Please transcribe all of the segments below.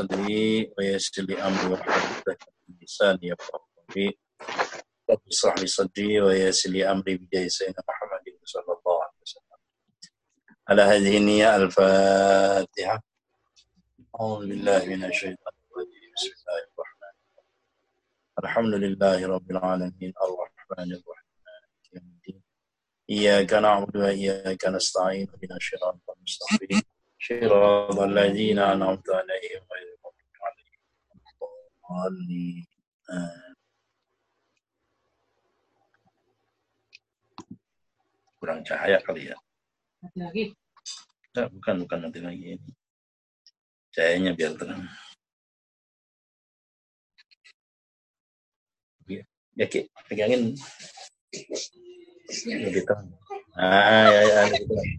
صدري ويسر لي أمري واحلل عقدة من لساني يفقهوا قولي رب اشرح لي صدري ويسر لي أمري بجاه سيدنا محمد صلى الله عليه وسلم. على هذه النية الفاتحة. أعوذ بالله من الشيطان الرجيم. بسم الله الرحمن الرحيم. الحمد لله رب العالمين. الرحمن الرحيم. مالك يوم الدين إياك نعبد وإياك نستعين. اهدنا الصراط المستقيم. صراط الذين أنعمت عليهم غير المغضوب عليهم ولا الضالين آمين. kurang cahaya kali ya. Nanti lagi. Nah, bukan bukan nanti lagi ini. Cahayanya biar terang. Ya, ya Ki, pegangin lebih terang. Ah, ya, ya, lebih terang.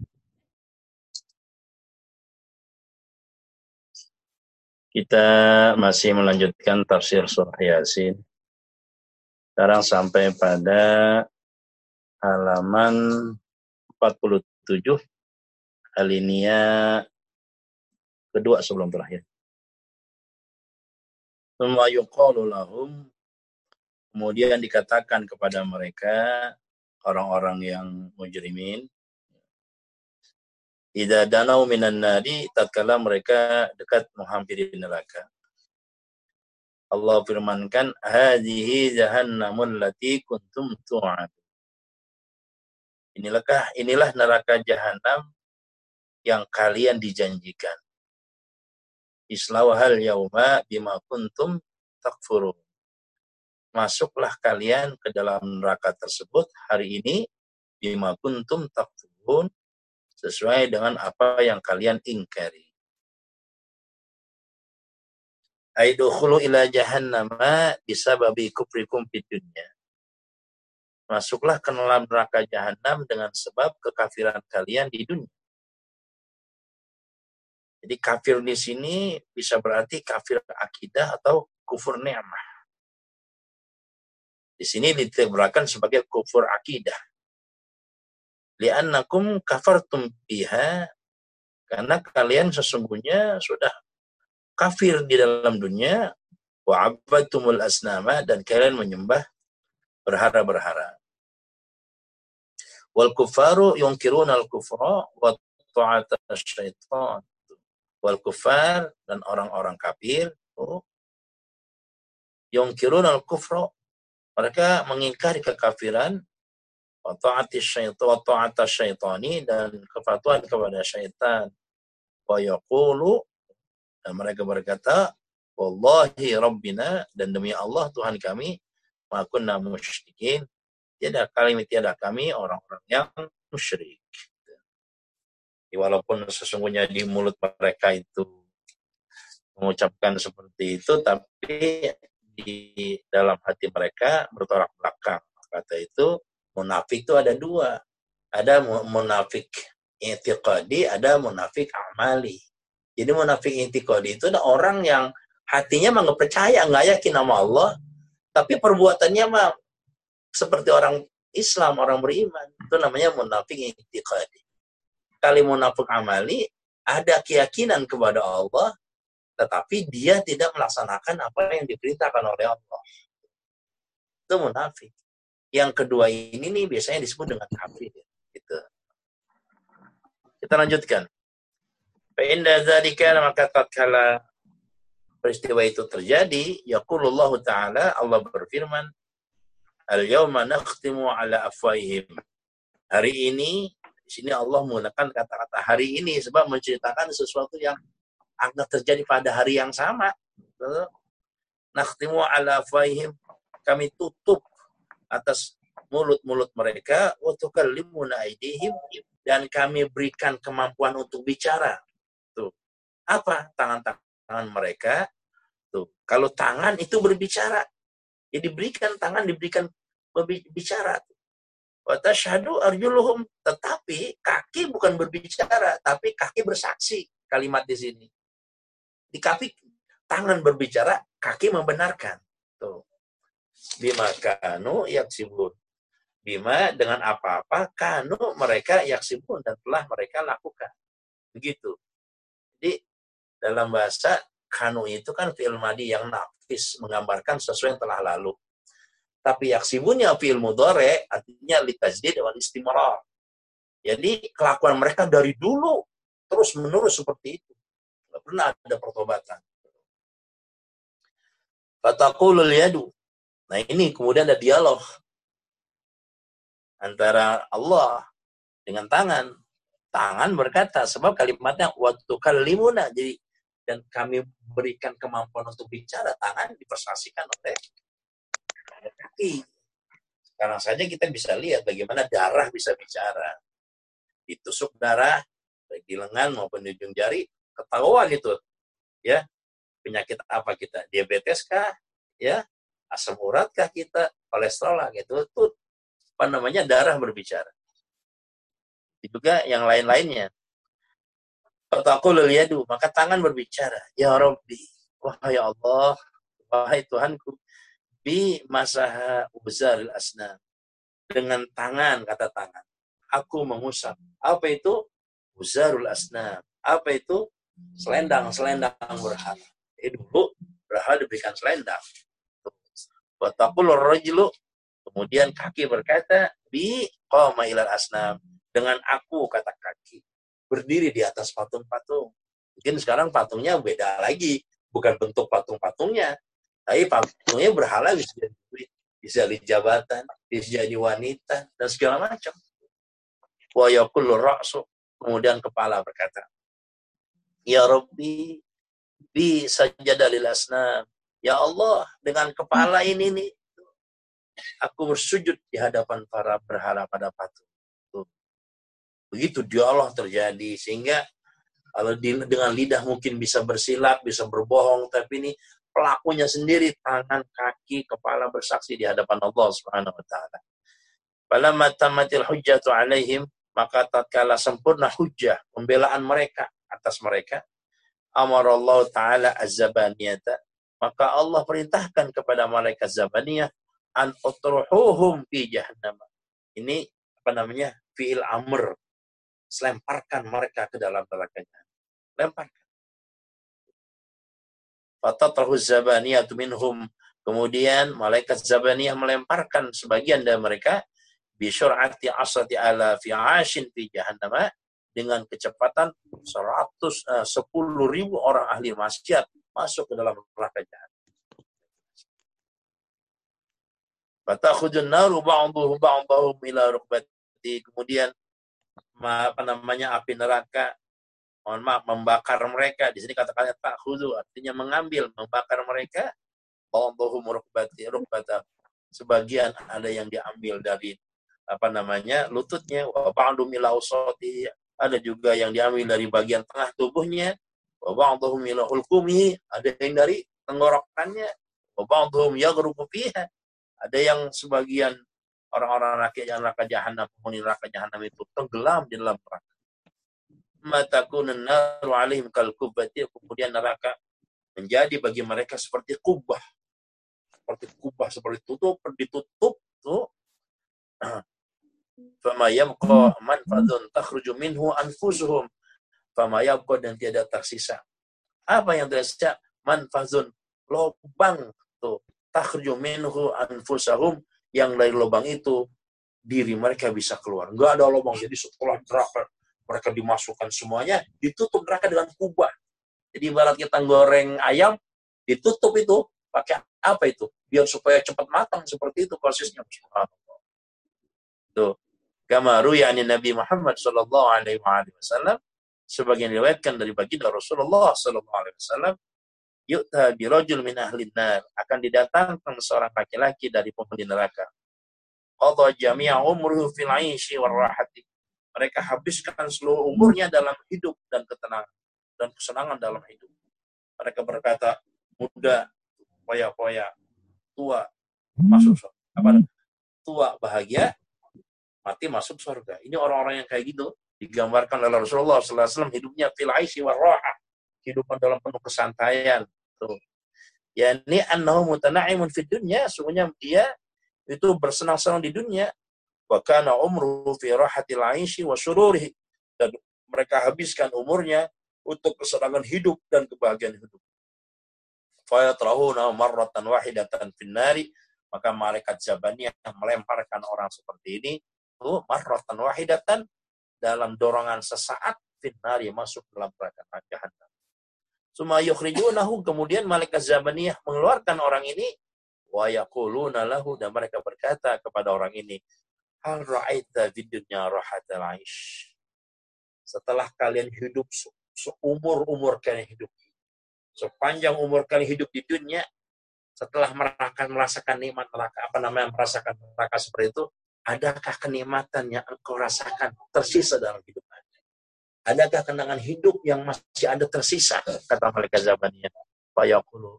Kita masih melanjutkan tafsir surah Yasin. Sekarang sampai pada halaman 47 alinea kedua sebelum terakhir. Semua yuqalu lahum kemudian dikatakan kepada mereka orang-orang yang mujrimin Ida danau minan nadi tatkala mereka dekat menghampiri neraka. Allah firmankan hadhihi jahannamul lati kuntum tu'ad. Inilahkah inilah neraka jahanam yang kalian dijanjikan. Islawahal yauma bima kuntum takfurun. Masuklah kalian ke dalam neraka tersebut hari ini bima kuntum takfurun sesuai dengan apa yang kalian ingkari. Aidukhulu ila jahannama bisababi kufrikum fid dunya. Masuklah ke dalam neraka jahanam dengan sebab kekafiran kalian di dunia. Jadi kafir di sini bisa berarti kafir akidah atau kufur ni'mah. Di sini diterjemahkan sebagai kufur akidah li'annakum kafartum biha karena kalian sesungguhnya sudah kafir di dalam dunia. Wa abadtumul asnama dan kalian menyembah berhara-berhara. Wal kufaru yunkiruna al kufra wa ta'ata syaitan. Wal kufar dan orang-orang kafir oh, al kufra. Mereka mengingkari kekafiran wa ta'ati syaitan wa ta'ata syaitani dan kepatuhan kepada syaitan. Wa dan mereka berkata wallahi rabbina dan demi Allah Tuhan kami ma kunna musyrikin. Tiada kami tiada kami orang-orang yang musyrik. Walaupun sesungguhnya di mulut mereka itu mengucapkan seperti itu tapi di dalam hati mereka bertolak belakang. Kata itu munafik itu ada dua. Ada munafik intiqadi, ada munafik amali. Jadi munafik intiqadi itu ada orang yang hatinya mah nggak percaya, nggak yakin sama Allah, tapi perbuatannya mah seperti orang Islam, orang beriman. Itu namanya munafik intiqadi. Kali munafik amali, ada keyakinan kepada Allah, tetapi dia tidak melaksanakan apa yang diperintahkan oleh Allah. Itu munafik yang kedua ini nih biasanya disebut dengan kafir gitu. Kita lanjutkan. Fa'inda dzalika maka tatkala peristiwa itu terjadi, yaqulullahu taala Allah berfirman, "Al-yauma nakhtimu ala afwahihim." Hari ini di sini Allah menggunakan kata-kata hari ini sebab menceritakan sesuatu yang akan terjadi pada hari yang sama. Nakhtimu ala afwahihim. Kami tutup atas mulut-mulut mereka aidihim dan kami berikan kemampuan untuk bicara. Tuh. Apa tangan-tangan mereka? Tuh. Kalau tangan itu berbicara. Ya diberikan tangan diberikan berbicara. Watashhadu arjuluhum tetapi kaki bukan berbicara tapi kaki bersaksi kalimat di sini. Di kaki tangan berbicara, kaki membenarkan. Tuh bima kanu yaksibun. Bima dengan apa-apa kanu mereka yaksibun dan telah mereka lakukan. Begitu. Jadi dalam bahasa kanu itu kan fi'il madi yang nafis menggambarkan sesuatu yang telah lalu. Tapi yaksibunya fi'il mudhari artinya litajdid wal istimrar. Jadi kelakuan mereka dari dulu terus menerus seperti itu. Tidak pernah ada pertobatan. Fataqulul yadu. Nah ini kemudian ada dialog antara Allah dengan tangan. Tangan berkata, sebab kalimatnya waktu kalimuna. Jadi dan kami berikan kemampuan untuk bicara, tangan dipersaksikan oleh kaki. Sekarang saja kita bisa lihat bagaimana darah bisa bicara. Ditusuk darah, baik di lengan maupun di ujung jari, ketahuan itu. Ya, penyakit apa kita? Diabetes kah? Ya, asam urat kah kita? Kolesterol lah gitu. Itu apa namanya darah berbicara. Juga yang lain-lainnya. Fataqulul yadu, maka tangan berbicara. Ya Rabbi, wahai Allah, wahai Tuhanku, bi masaha ubzaril asnam. Dengan tangan, kata tangan. Aku mengusap. Apa itu? Uzarul asnam. Apa itu? Selendang-selendang berhala. Eh dulu berhala diberikan selendang. Fataqulur rajulu Kemudian kaki berkata, bi qama ilal asnam. Dengan aku, kata kaki. Berdiri di atas patung-patung. Mungkin sekarang patungnya beda lagi. Bukan bentuk patung-patungnya. Tapi patungnya berhala bisa jadi bisa jadi jabatan, bisa jadi wanita, dan segala macam. Wa yakullu ra'su. Kemudian kepala berkata, Ya Rabbi, bi sajadalil asnam. Ya Allah, dengan kepala ini nih, aku bersujud di hadapan para berhala pada patung. Begitu dialog terjadi sehingga kalau dengan lidah mungkin bisa bersilap, bisa berbohong, tapi ini pelakunya sendiri tangan, kaki, kepala bersaksi di hadapan Allah Subhanahu wa taala. Falamma tamatil hujjatu alaihim maka tatkala sempurna hujjah pembelaan mereka atas mereka amar Allah taala az-zabaniyata maka Allah perintahkan kepada malaikat zabaniyah an utruhuhum fi jahannam. Ini apa namanya? fi'il amr. Selemparkan mereka ke dalam neraka. Lemparkan. Fatatrahu zabaniyatu minhum. Kemudian malaikat zabaniyah melemparkan sebagian dari mereka bisyur'ati asati ala fi ashin fi jahannam dengan kecepatan 110 uh, ribu orang ahli maksiat masuk ke dalam neraka jahanam. Fatakhudun naru ba'duhu ba'dahu ila rukbati. Kemudian apa namanya api neraka mohon maaf membakar mereka. Di sini kata-kata tak khudu artinya mengambil membakar mereka. Ba'duhum rukbati rukbata. Sebagian ada yang diambil dari apa namanya lututnya. Wa ba'du ila ada juga yang diambil dari bagian tengah tubuhnya wa ila hulqumi ada yang dari tenggorokannya wa ba'duhum yaghruqu fiha ada yang sebagian orang-orang rakyat yang neraka jahanam, penghuni neraka jahanam itu tenggelam di dalam neraka. Matakunun naru alaihim kal kubbati, kemudian neraka menjadi bagi mereka seperti kubah. Seperti kubah, seperti tutup, ditutup tuh. Fama yabqa manfadun takhruju minhu anfusuhum. Fama yabqa dan tiada tersisa. Apa yang tersisa? Manfazun, lubang tuh takhruju minhu anfusahum yang dari lubang itu diri mereka bisa keluar. Enggak ada lubang. Jadi setelah neraka mereka dimasukkan semuanya, ditutup neraka dengan kubah. Jadi ibarat kita goreng ayam, ditutup itu pakai apa itu? Biar supaya cepat matang seperti itu prosesnya. Tuh. Kamaru yakni Nabi Muhammad Shallallahu Alaihi Wasallam sebagian riwayatkan dari baginda Rasulullah Shallallahu Alaihi Wasallam yu'ta birajul min ahli nar akan didatangkan seorang laki-laki dari penghuni neraka. Qadha jami'a umruhu fil 'aishi war rahati. Mereka habiskan seluruh umurnya dalam hidup dan ketenangan dan kesenangan dalam hidup. Mereka berkata muda poya-poya tua masuk surga apa? Tua bahagia mati masuk surga. Ini orang-orang yang kayak gitu digambarkan oleh Rasulullah SAW hidupnya fil 'aishi war rahah kehidupan dalam penuh kesantaian. Tuh. Ya ini annahu mutana'imun fid dunya, sungguhnya dia itu bersenang-senang di dunia. Wa kana umru fi rahatil 'aishi wa sururihi. Dan mereka habiskan umurnya untuk kesenangan hidup dan kebahagiaan hidup. fayatrahuna marratan wahidatan finnari maka malaikat Zabaniyah melemparkan orang seperti ini itu marratan wahidatan dalam dorongan sesaat finnari masuk dalam neraka jahanam. Suma yukhrijunahu kemudian malaikat Zabaniyah mengeluarkan orang ini wa yaquluna lahu dan mereka berkata kepada orang ini hal ra'aita fid dunya rahatal aish setelah kalian hidup seumur-umur kalian hidup sepanjang umur kalian hidup di dunia setelah merasakan merasakan nikmat neraka apa namanya merasakan neraka seperti itu adakah kenikmatan yang engkau rasakan tersisa dalam hidup anda adakah kenangan hidup yang masih ada tersisa kata malaikat zamannya fayaqulu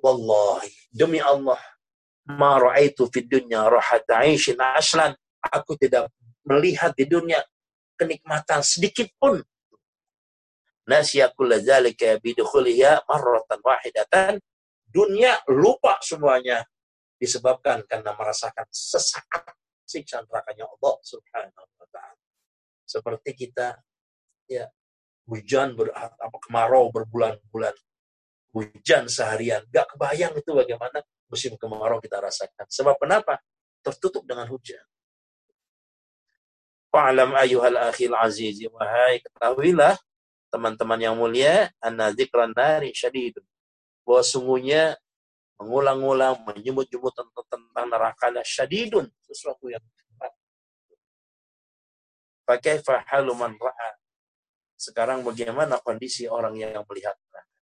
wallahi demi Allah ma ra'aitu fid dunya rahata 'aishin aslan aku tidak melihat di dunia kenikmatan sedikit pun. Nasya kulla dzalika bidukhuliha marratan wahidatan. Dunia lupa semuanya disebabkan karena merasakan sesaat siksa nerakanya Allah Subhanahu wa taala. Seperti kita ya hujan ber, apa kemarau berbulan-bulan. Hujan seharian, gak kebayang itu bagaimana musim kemarau kita rasakan. Sebab kenapa? Tertutup dengan hujan. Fa'alam ayuhal akhil aziz. Wahai ketahuilah teman-teman yang mulia, anna zikran nari syadid. Bahwa sungguhnya mengulang-ulang, menyebut-nyebut tentang, tentang neraka syadidun. Sesuatu yang berat. Pakai fahalu man ra'a. Sekarang bagaimana kondisi orang yang melihat neraka?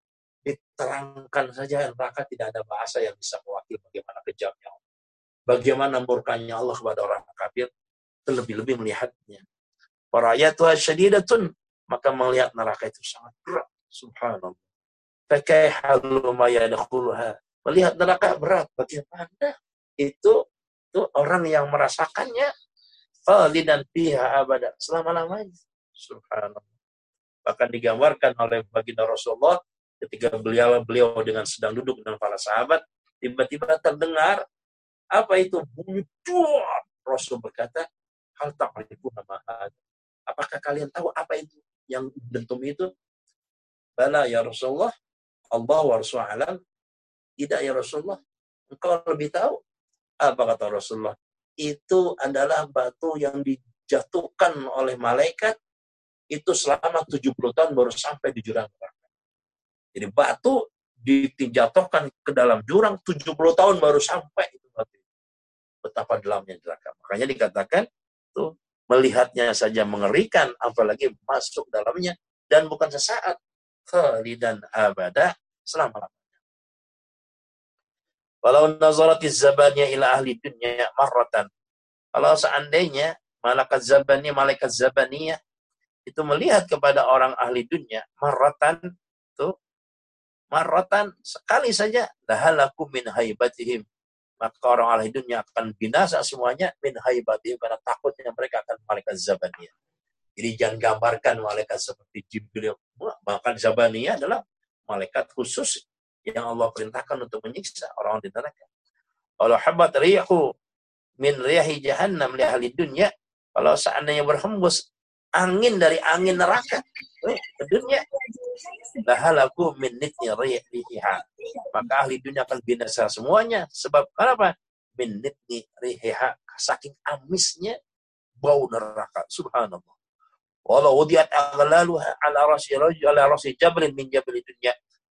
Diterangkan saja neraka tidak ada bahasa yang bisa mewakili bagaimana kejamnya Allah. Bagaimana murkanya Allah kepada orang kafir terlebih-lebih melihatnya. Tuhan syadidatun, maka melihat neraka itu sangat berat. Subhanallah. Pakai halu mayadakhuluha. Melihat neraka berat. Bagaimana? Itu itu orang yang merasakannya dan fiha abada selama-lamanya. Subhanallah. Bahkan digambarkan oleh baginda Rasulullah ketika beliau beliau dengan sedang duduk dengan para sahabat, tiba-tiba terdengar apa itu bunyi Rasul berkata, hal ta'rifu nama Apakah kalian tahu apa itu yang dentum itu? Bala ya Rasulullah, Allah wa Rasulullah Tidak ya Rasulullah, engkau lebih tahu. Apa kata Rasulullah? Itu adalah batu yang dijatuhkan oleh malaikat itu selama 70 tahun baru sampai di jurang neraka. Jadi batu dijatuhkan ke dalam jurang 70 tahun baru sampai itu batu. Betapa dalamnya neraka. Makanya dikatakan itu melihatnya saja mengerikan, apalagi masuk dalamnya dan bukan sesaat. Khalidan abada selama-lamanya. Walau nazarati zabannya ila ahli dunia marratan. Kalau seandainya malaikat zabani, malaikat zabaniyah itu melihat kepada orang ahli dunia marratan itu marratan sekali saja lahalaku min haibatihim maka orang ahli dunia akan binasa semuanya min haibatihim karena takutnya mereka akan malaikat zabaniyah. Jadi jangan gambarkan malaikat seperti Jibril. Bahkan zabaniyah adalah malaikat khusus yang Allah perintahkan untuk menyiksa orang di neraka. Kalau habat riyahu min riyahi jahannam li ahli dunia, kalau seandainya berhembus angin dari angin neraka eh, ke dunia, lahalaku min nitni rihiha. Maka ahli dunia akan binasa semuanya. Sebab kenapa? Min nitni rihiha. Saking amisnya bau neraka. Subhanallah. Walau wudiat aghlaluha ala rasi rajul ala rasi jabalin min jabal.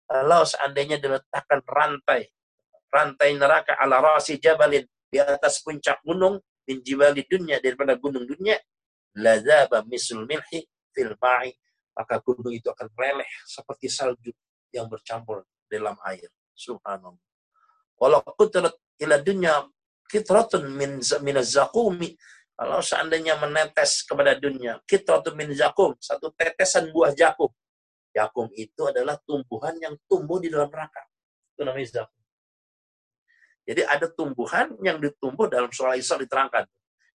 Kalau seandainya diletakkan rantai rantai neraka ala rasi jabalin di atas puncak gunung min jibali dunia daripada gunung dunia lazaba misul milhi fil ma'i maka gunung itu akan meleleh seperti salju yang bercampur dalam air. Subhanallah. Walau kutrat ila dunya kitratun min min zakumi kalau seandainya menetes kepada dunia kitratun min zakum satu tetesan buah jakum jakum itu adalah tumbuhan yang tumbuh di dalam neraka itu namanya zakum jadi ada tumbuhan yang ditumbuh dalam surah Isra diterangkan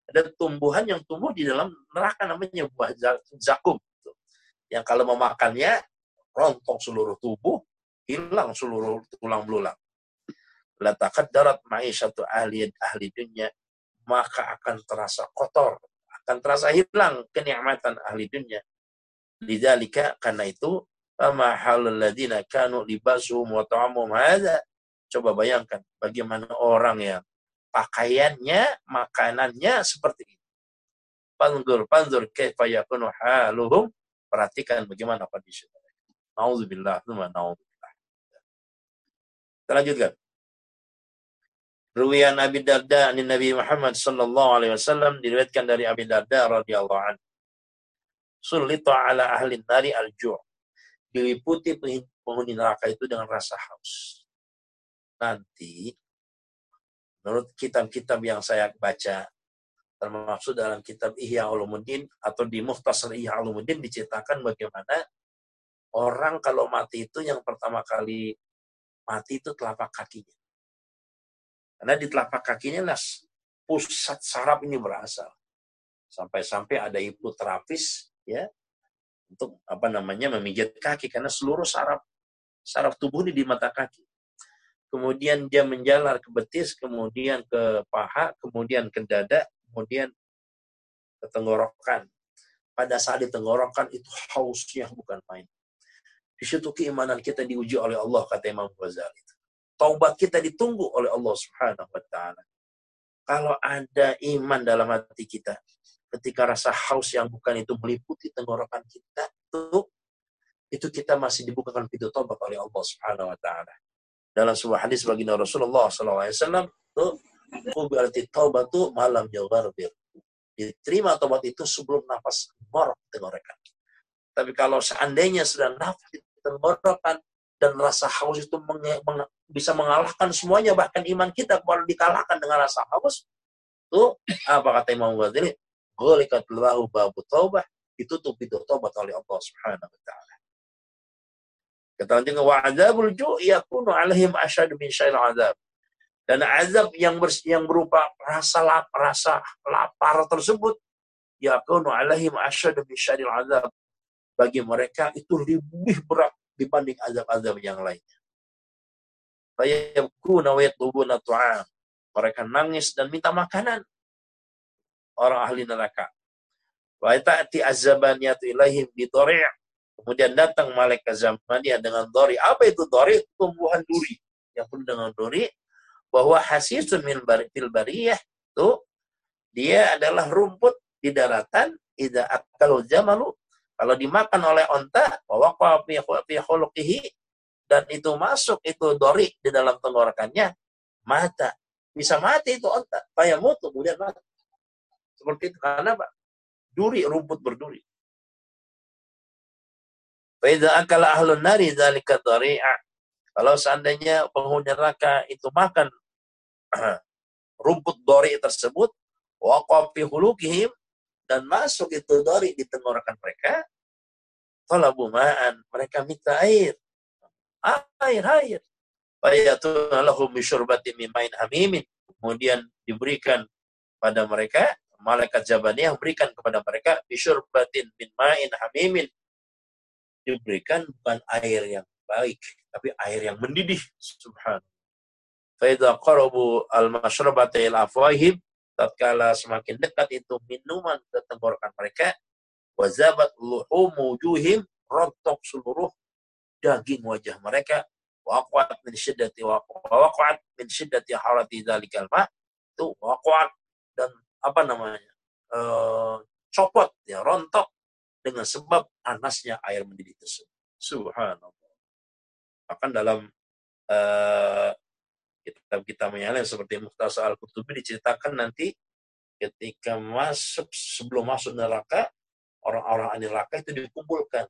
ada tumbuhan yang tumbuh di dalam neraka namanya buah zakum yang kalau memakannya rontok seluruh tubuh, hilang seluruh tulang belulang. Latakat darat satu ahli ahli dunia, maka akan terasa kotor, akan terasa hilang kenikmatan ahli dunia. Lidalika karena itu Fama halul ladina kanu libasuhum wa ta'amuhum hadha. Coba bayangkan bagaimana orang yang pakaiannya, makanannya seperti ini. Pandur, pandur kaifa yakunu haluhum. Perhatikan bagaimana kondisi mereka. Nauzubillah, nauzubillah. Kita lanjutkan. Ruwiyan Abi Darda dari Nabi Muhammad sallallahu alaihi wasallam diriwayatkan dari Abi Darda radhiyallahu anhu. Sulita ala ahli nari al-ju' diliputi penghuni neraka itu dengan rasa haus. Nanti, menurut kitab-kitab yang saya baca, termasuk dalam kitab Ihya Ulumuddin atau di Muhtasar Ihya Ulumuddin diceritakan bagaimana orang kalau mati itu yang pertama kali mati itu telapak kakinya. Karena di telapak kakinya lah pusat saraf ini berasal. Sampai-sampai ada hipoterapis ya untuk apa namanya memijat kaki karena seluruh saraf saraf tubuh ini di mata kaki. Kemudian dia menjalar ke betis, kemudian ke paha, kemudian ke dada, kemudian ke tenggorokan. Pada saat di tenggorokan itu hausnya bukan main. Di situ keimanan kita diuji oleh Allah kata Imam Ghazali. Taubat kita ditunggu oleh Allah Subhanahu wa taala. Kalau ada iman dalam hati kita, ketika rasa haus yang bukan itu meliputi tenggorokan kita itu itu kita masih dibukakan pintu tobat oleh Allah Subhanahu wa taala. Dalam sebuah hadis baginda Rasulullah SAW itu berarti taubat itu malam bir Diterima tobat itu sebelum nafas ngorok tenggorokan. Tapi kalau seandainya sudah nafas tenggorokan dan rasa haus itu meng, meng, bisa mengalahkan semuanya bahkan iman kita kalau dikalahkan dengan rasa haus itu apa kata Imam Ghazali Ghalikat lahu babu taubah. Ditutup pintu taubat oleh Allah Subhanahu wa taala. Kata lanjut wa adzabul ju' yakunu alaihim asyad min syail azab. Dan azab yang ber, yang berupa rasa lap, rasa lapar tersebut yakunu alaihim asyad min syail azab. Bagi mereka itu lebih berat dibanding azab-azab yang lainnya. Fayabkuna wa yatlubuna tu'am. Mereka nangis dan minta makanan orang ahli neraka. Wa azabaniyatu ilaihim Kemudian datang malaikat zamaniyah dengan dori. Apa itu dori? Tumbuhan duri. Yang penuh dengan duri. Bahwa hasisun min fil bariyah itu dia adalah rumput di daratan ida akalu jamalu kalau dimakan oleh onta bahwa fi dan itu masuk itu dori di dalam tenggorokannya mata bisa mati itu onta supaya mutu kemudian mati seperti itu karena apa? Duri, rumput berduri. Faiza akala ahlun nari dzalika dhari'a. Kalau seandainya penghuni neraka itu makan rumput dori tersebut, waqafi hulukihim dan masuk itu dori di tenggorokan mereka, talabu ma'an, mereka minta air. Air, air. Fayatuna lahum bisyurbatin mimain hamimin. Kemudian diberikan pada mereka malaikat Jabaniyah berikan kepada mereka batin min ma'in hamimin. Diberikan bukan air yang baik, tapi air yang mendidih. Subhanallah. Faidha qarabu al-masyrabata ila afwahim, tatkala semakin dekat itu minuman ke tenggorokan mereka, wazabat luhum wujuhim, rontok seluruh daging wajah mereka, waqat min syiddati waqat min syiddati harati dzalikal ma itu waqat dan apa namanya uh, copot ya rontok dengan sebab panasnya air mendidih tersebut. Subhanallah. Bahkan dalam uh, kitab kita menyala seperti Muhtasar Al-Qutubi diceritakan nanti ketika masuk sebelum masuk neraka orang-orang neraka itu dikumpulkan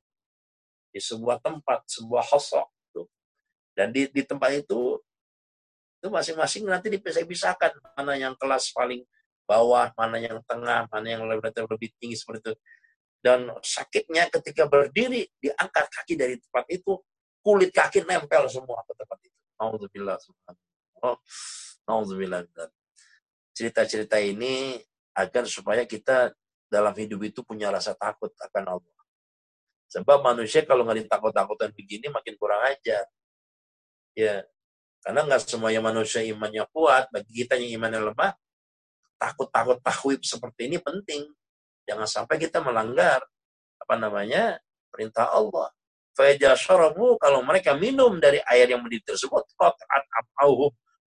di sebuah tempat, sebuah hosok. Dan di, di tempat itu itu masing-masing nanti dipisah-pisahkan mana yang kelas paling bawah, mana yang tengah, mana yang lebih, lebih tinggi seperti itu. Dan sakitnya ketika berdiri, diangkat kaki dari tempat itu, kulit kaki nempel semua ke tempat itu. Alhamdulillah. Alhamdulillah. Cerita-cerita ini agar supaya kita dalam hidup itu punya rasa takut akan Allah. Sebab manusia kalau nggak ditakut-takutan begini makin kurang ajar. Ya, karena nggak semuanya manusia imannya kuat. Bagi kita yang imannya lemah, takut-takut tahwib seperti ini penting. Jangan sampai kita melanggar apa namanya perintah Allah. Fajar syarabu kalau mereka minum dari air yang mendidih tersebut,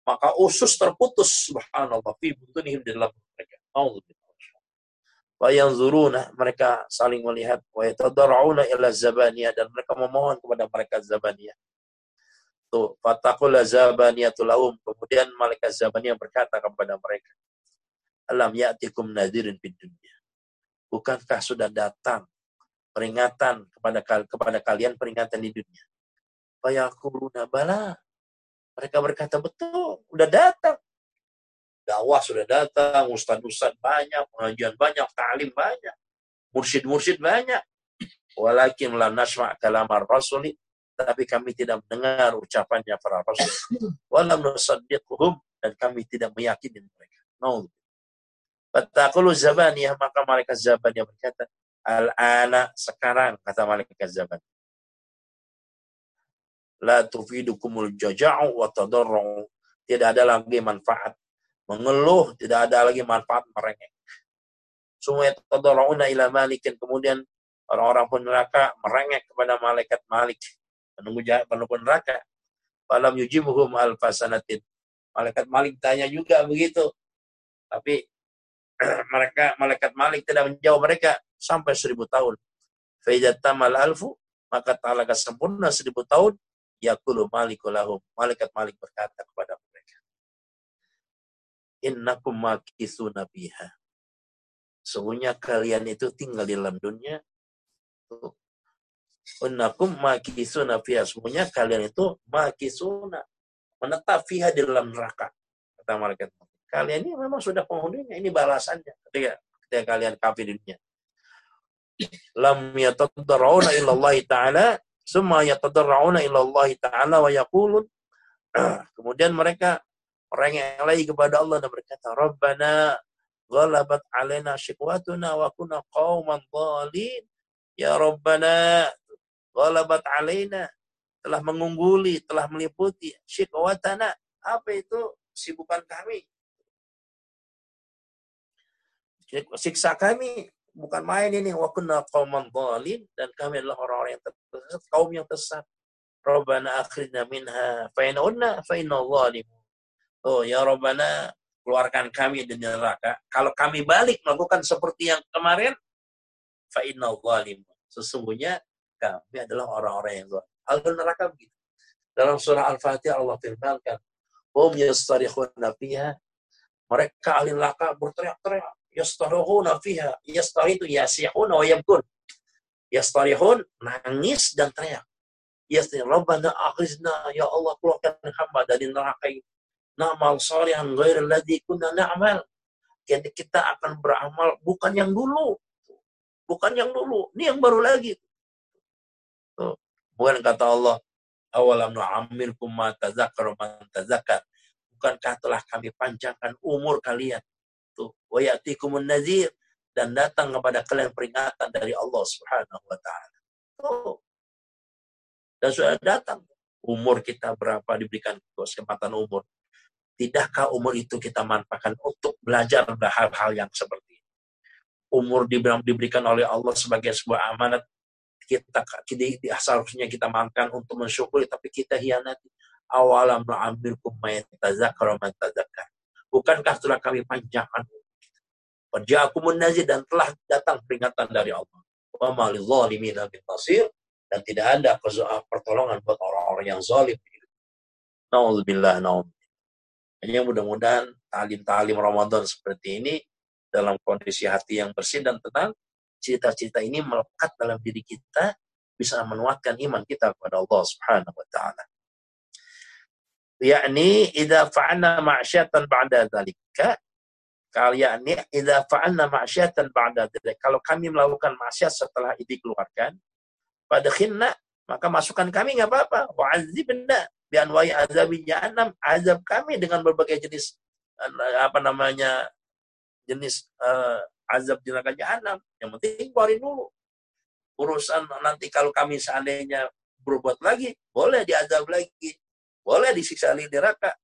maka usus terputus subhanallah fi butunihim di dalam mereka. Wa yanzuruna mereka saling melihat wa yatadarrauna ila zabaniyah dan mereka memohon kepada mereka zabaniyah. Tuh, fatakul zabaniyatul lahum. Kemudian malaikat zabaniyah berkata kepada mereka, Alam ya'tikum nadirin fid dunya. Bukankah sudah datang peringatan kepada kepada kalian peringatan di dunia. Fayakuluna bala. Mereka berkata, betul, udah datang. Dakwah sudah datang, ustad-ustad banyak, pengajian banyak, ta'lim banyak, mursyid-mursyid banyak. Walakin la nasma' kalamar rasuli, tapi kami tidak mendengar ucapannya para rasul. Walam nusaddiquhum, dan kami tidak meyakini mereka. No. Fatakulu zabaniyah, maka mereka zabaniyah berkata, Al-ana sekarang kata malaikat zaman. La tufidukumul jaja'u wa tadarru. Tidak ada lagi manfaat. Mengeluh tidak ada lagi manfaat merengek. Semua tadarruuna ila malikin. Kemudian orang-orang pun neraka merengek kepada malaikat malik. Menunggu menunggu neraka. Falam yujibuhum alfasanatin. Malaikat malik tanya juga begitu. Tapi mereka malaikat malik tidak menjawab mereka sampai seribu tahun. Faidat tamal alfu, maka talaga sempurna seribu tahun, yakulu malikulahum. Malaikat malik berkata kepada mereka. Innakum makithuna biha. Sungguhnya kalian itu tinggal di dalam dunia. Innakum makithuna biha. Sungguhnya kalian itu makithuna. Menetap fiha di dalam neraka. Kata malaikat Kalian ini memang sudah penghuninya. Ini balasannya. Ketika, ketika kalian kafir dunia. Lam yatadarrauna ila Allah taala summa yatadarrauna ila Allah taala wa yaqulun. Kemudian mereka merengek lagi kepada Allah dan berkata Rabbana ghalabat alaina shiqwatuna wa kunna qauman dhalin. Ya Rabbana ghalabat alaina telah mengungguli telah meliputi shiqwatana. Apa itu? Sibukan kami siksa kami bukan main ini. Wa kunna qauman dan kami adalah orang-orang yang tersesat kaum yang tersesat. Rabbana akhirna minha fa in unna fa inna oh ya Rabbana keluarkan kami dari neraka. Kalau kami balik melakukan seperti yang kemarin fa inna sesungguhnya kami adalah orang-orang yang zalim. Al neraka begitu. Dalam surah Al-Fatihah Allah firmankan hum yastarikhuna fiha. Mereka ahli neraka berteriak-teriak yastarihuna fiha. Yastarih itu yasihuna wa yabkun. Yastarihun, nangis dan teriak. Yastarih, Rabbana akhizna, ya Allah keluarkan hamba dari neraka ini. Na'mal salihan ghair alladhi kunna na'mal. Jadi kita akan beramal bukan yang dulu. Bukan yang dulu. Ini yang baru lagi. Tuh. Bukan kata Allah, awalam nu'amirkum ma tazakkar man tazakkar. Bukankah telah kami panjangkan umur kalian itu wa nazir dan datang kepada kalian peringatan dari Allah Subhanahu wa taala. Tuh. Dan sudah datang umur kita berapa diberikan kesempatan umur. Tidakkah umur itu kita manfaatkan untuk belajar hal-hal yang seperti ini? Umur diberikan oleh Allah sebagai sebuah amanat kita kita seharusnya kita makan untuk mensyukuri tapi kita hianati awalam nu'amirkum ma yatazakkara man Bukankah telah kami panjangkan Waja'akumun nazir dan telah datang peringatan dari Allah. Wa dan tidak ada pertolongan buat orang-orang yang zalim. Nauzubillah naum. Hanya mudah-mudahan talim-talim Ramadan seperti ini dalam kondisi hati yang bersih dan tenang, cerita-cerita ini melekat dalam diri kita bisa menguatkan iman kita kepada Allah Subhanahu wa taala yakni idza fa'alna ma'syatan ba'da dzalika. Yakni idza fa'alna ma'syatan ba'da dzalika. Kalau kami melakukan maksiat setelah itu dikeluarkan pada khinna maka masukkan kami nggak apa-apa. Wa azibna bi anwa'i azabi jahannam. Azab kami dengan berbagai jenis eh, apa namanya jenis uh, azab neraka jahanam yang penting keluarin dulu. Urusan nanti kalau kami seandainya berbuat lagi boleh diazab lagi boleh disiksa di neraka.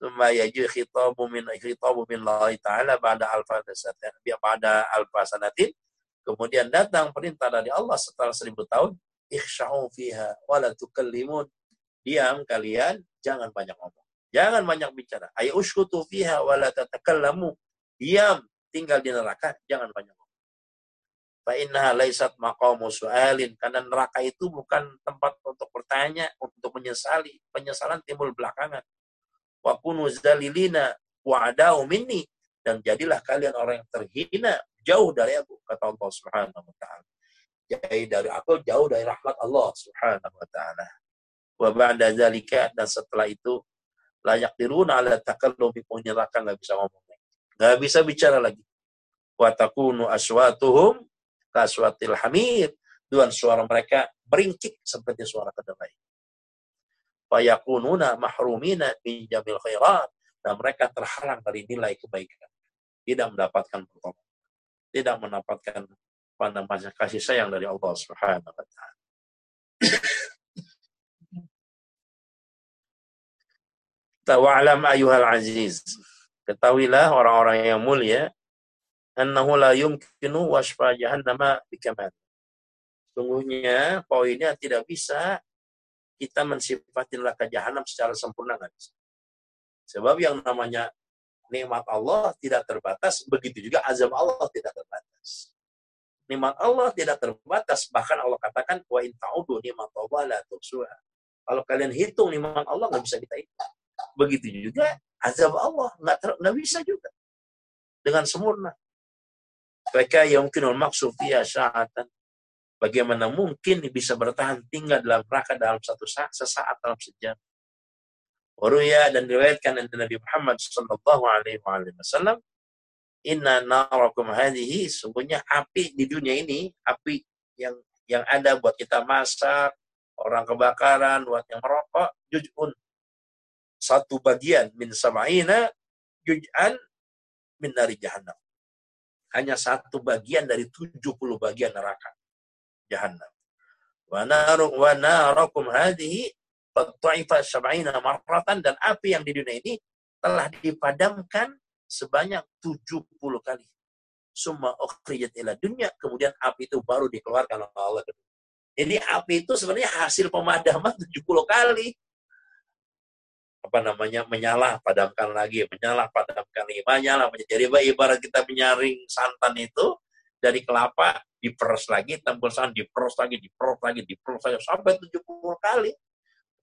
Summa yaju khitabu min khitabu min Allah Ta'ala pada alfa sanatin. Pada alfa sanatin. Kemudian datang perintah dari Allah setelah seribu tahun. ikhsha'u fiha wa la tukallimun. Diam kalian, jangan banyak ngomong. Jangan banyak bicara. Ayo uskutu fiha wa la tatakallamu. Diam, tinggal di neraka, jangan banyak ngomong. Fa innaha laisat maqamu su'alin. Karena neraka itu bukan tempat untuk bertanya, untuk menyesali. Penyesalan timbul belakangan. Wa kunu zalilina wa'adau minni. Dan jadilah kalian orang yang terhina jauh dari aku, kata Allah Subhanahu wa taala. Jauh dari aku, jauh dari rahmat Allah Subhanahu wa taala. Wa ba'da zalika dan setelah itu layak diruna ala takallumi menyerahkan nggak bisa ngomong nggak bisa bicara lagi wa takunu aswatuhum kaswatil hamir dan suara mereka meringkik seperti suara kedelai yakununa mahrumina min jamil khairat dan mereka terhalang dari nilai kebaikan tidak mendapatkan pertolongan tidak mendapatkan apa kasih sayang dari Allah Subhanahu wa taala Wa'lam ayuhal aziz. Ketahuilah orang-orang yang mulia. Annahu la yumkinu wasfa jahannama bikamal. Sungguhnya poinnya tidak bisa kita mensifati neraka jahanam secara sempurna nggak. Sebab yang namanya nikmat Allah tidak terbatas, begitu juga azab Allah tidak terbatas. Nikmat Allah tidak terbatas, bahkan Allah katakan wa in ta'udu nikmat Allah la tuhsuha. Kalau kalian hitung nikmat Allah nggak bisa kita hitung. Begitu juga azab Allah nggak nggak bisa juga dengan sempurna. Mereka yang mungkin maksud dia saatan. Bagaimana mungkin bisa bertahan tinggal dalam neraka dalam satu saat, sesaat dalam sejam. Waruya dan diriwayatkan dari Nabi Muhammad Sallallahu Alaihi Wasallam, Inna narakum hadhihi, sungguhnya api di dunia ini, api yang yang ada buat kita masak, orang kebakaran, buat yang merokok, jujun, satu bagian min sama'ina yuj'an min nari jahannam. Hanya satu bagian dari 70 bagian neraka jahannam. Wa narakum hadhihi ta'ifa sab'ina marratan dan api yang di dunia ini telah dipadamkan sebanyak 70 kali. Summa ukhrijat ila dunya, kemudian api itu baru dikeluarkan oleh Allah. Jadi api itu sebenarnya hasil pemadaman 70 kali apa namanya menyala padamkan lagi menyala padamkan lagi menyala jadi ibarat kita menyaring santan itu dari kelapa diperes lagi tempel santan diperes lagi diperes lagi diperes lagi sampai 70 kali.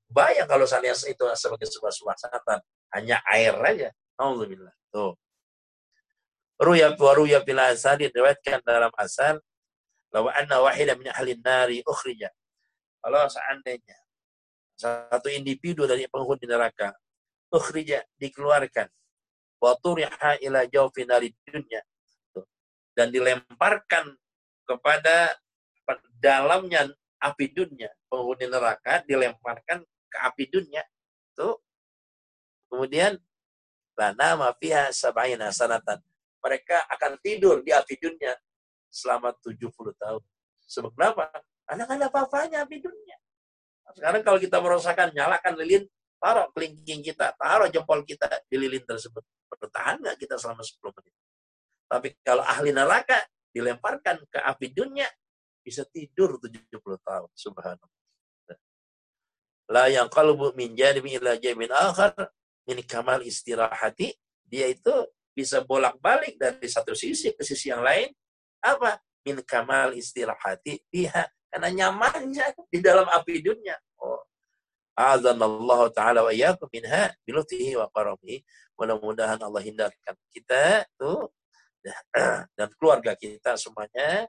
Bayang kalau saya itu sebagai sebuah santan hanya air aja. Alhamdulillah tuh. Ruya wa ruya fil asal diriwayatkan dalam asal bahwa anna wahida min ahli nari ukhrija. Kalau seandainya satu individu dari penghuni neraka ukhrija dikeluarkan. Wa turiha ila jawfi dunya dan dilemparkan kepada dalamnya api dunia. Penghuni neraka dilemparkan ke api dunia. Tuh. Kemudian lana mafiha sabaina sanatan. Mereka akan tidur di api dunia selama 70 tahun. Sebab kenapa? karena nggak ada apa-apanya api dunia sekarang kalau kita merasakan, nyalakan lilin, taruh kelingking kita, taruh jempol kita di lilin tersebut. Bertahan nggak kita selama 10 menit? Tapi kalau ahli neraka dilemparkan ke api dunia, bisa tidur 70 tahun. Subhanallah. La yang kalbu min jadimi ila jamin akhar min kamal istirahati. Dia itu bisa bolak-balik dari satu sisi ke sisi yang lain. Apa? Min kamal istirahati. Pihak karena nyamannya di dalam api dunia. Oh. Allah taala wa iyyakum minha bilutihi wa karamihi. Mudah-mudahan Allah hindarkan kita tuh dan keluarga kita semuanya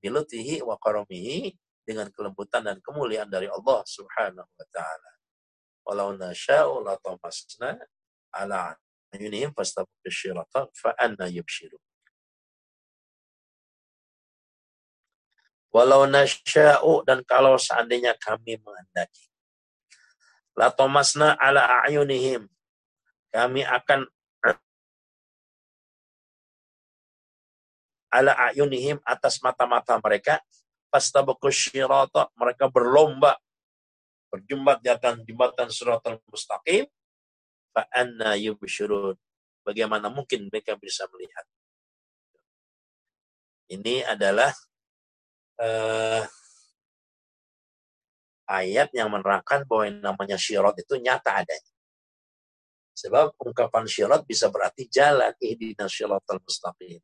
bilutihi wa karamihi dengan kelembutan dan kemuliaan dari Allah Subhanahu wa taala. Walau nasya'u la tamasna ala ayunihim fastabqu syirata fa anna yubshirun. Walau nasya'u dan kalau seandainya kami menghendaki. La tomasna ala a'yunihim. Kami akan ala a'yunihim atas mata-mata mereka. Pastabakus syirata. Mereka berlomba. Berjumbat di atas jembatan suratul mustaqim. Fa'anna yubshirun. Bagaimana mungkin mereka bisa melihat. Ini adalah uh, ayat yang menerangkan bahwa yang namanya syirat itu nyata adanya. Sebab ungkapan syirat bisa berarti jalan ihdina syiratal mustaqim.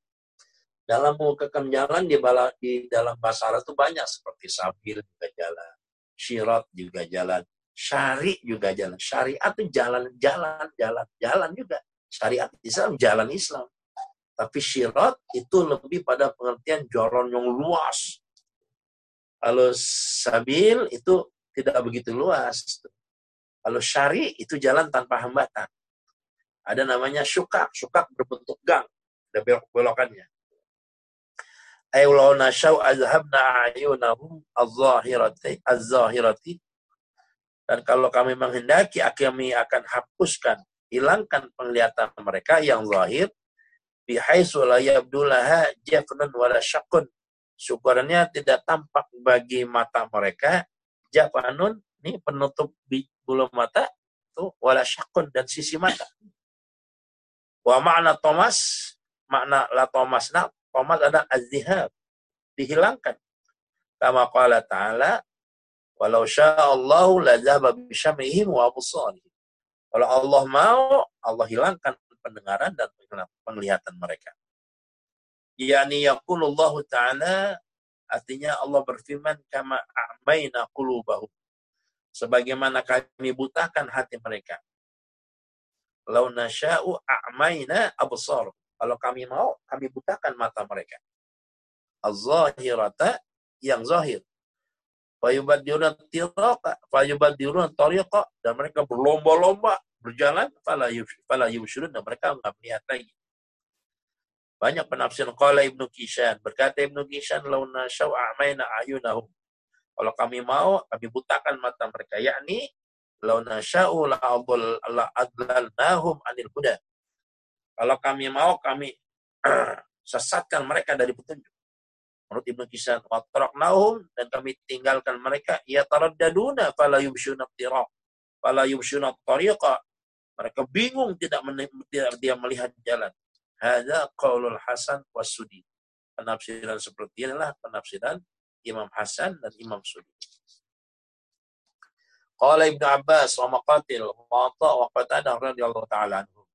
Dalam mengungkapkan jalan di, di dalam bahasa Arab itu banyak seperti sabil juga jalan, syirat juga jalan, syari juga jalan. Syariat itu jalan, jalan, jalan, jalan juga. Syariat Islam jalan Islam. Tapi syirat itu lebih pada pengertian jalan yang luas. Kalau sabil itu tidak begitu luas. Kalau syari itu jalan tanpa hambatan. Ada namanya syukak. Syukak berbentuk gang. Ada belok-belokannya. Ayulau nasyau azhabna ayunahum az-zahirati dan kalau kami menghendaki, kami akan hapuskan, hilangkan penglihatan mereka yang zahir, bihaisu la yabdulaha jafnun wala syakun. Syukurannya tidak tampak bagi mata mereka, jafanun, ini penutup bulu mata, itu wala syakun, dan sisi mata. Wa makna Thomas, makna la Thomas, nah, Thomas ada azhihab, dihilangkan. Kama qala ta'ala, Walau sya'allahu lazaba bisyamihim wa absarihim. Kalau Allah mau, Allah hilangkan pendengaran dan penglihatan mereka. Yani yaqulullahu ta'ala artinya Allah berfirman kama a'maina qulubahum. Sebagaimana kami butakan hati mereka. Lau nasya'u a'maina absar. Kalau kami mau, kami butakan mata mereka. Az-zahirata yang zahir Fayubaddiruna tiraqa, fayubaddiruna tariqa dan mereka berlomba-lomba berjalan fala yubsyirun dan mereka enggak melihat lagi. Banyak penafsiran qala Ibnu Kishan berkata Ibnu Kishan launa syau a'maina ayunahum. Kalau kami mau kami butakan mata mereka yakni launa syau la adlalnahum anil huda. Kalau kami mau kami sesatkan mereka dari petunjuk. Menurut Ibnu Kisan, watraknahum dan kami tinggalkan mereka ya taraddaduna fala yubsyuna tiraq fala yubsyuna tariqa. Mereka bingung tidak, tidak dia melihat jalan. Hadza qaulul Hasan wasudi. Penafsiran seperti inilah penafsiran Imam Hasan dan Imam Sudi. Qala Ibnu Abbas wa Maqatil wa Atha wa Qatadah radhiyallahu ta'ala anhu.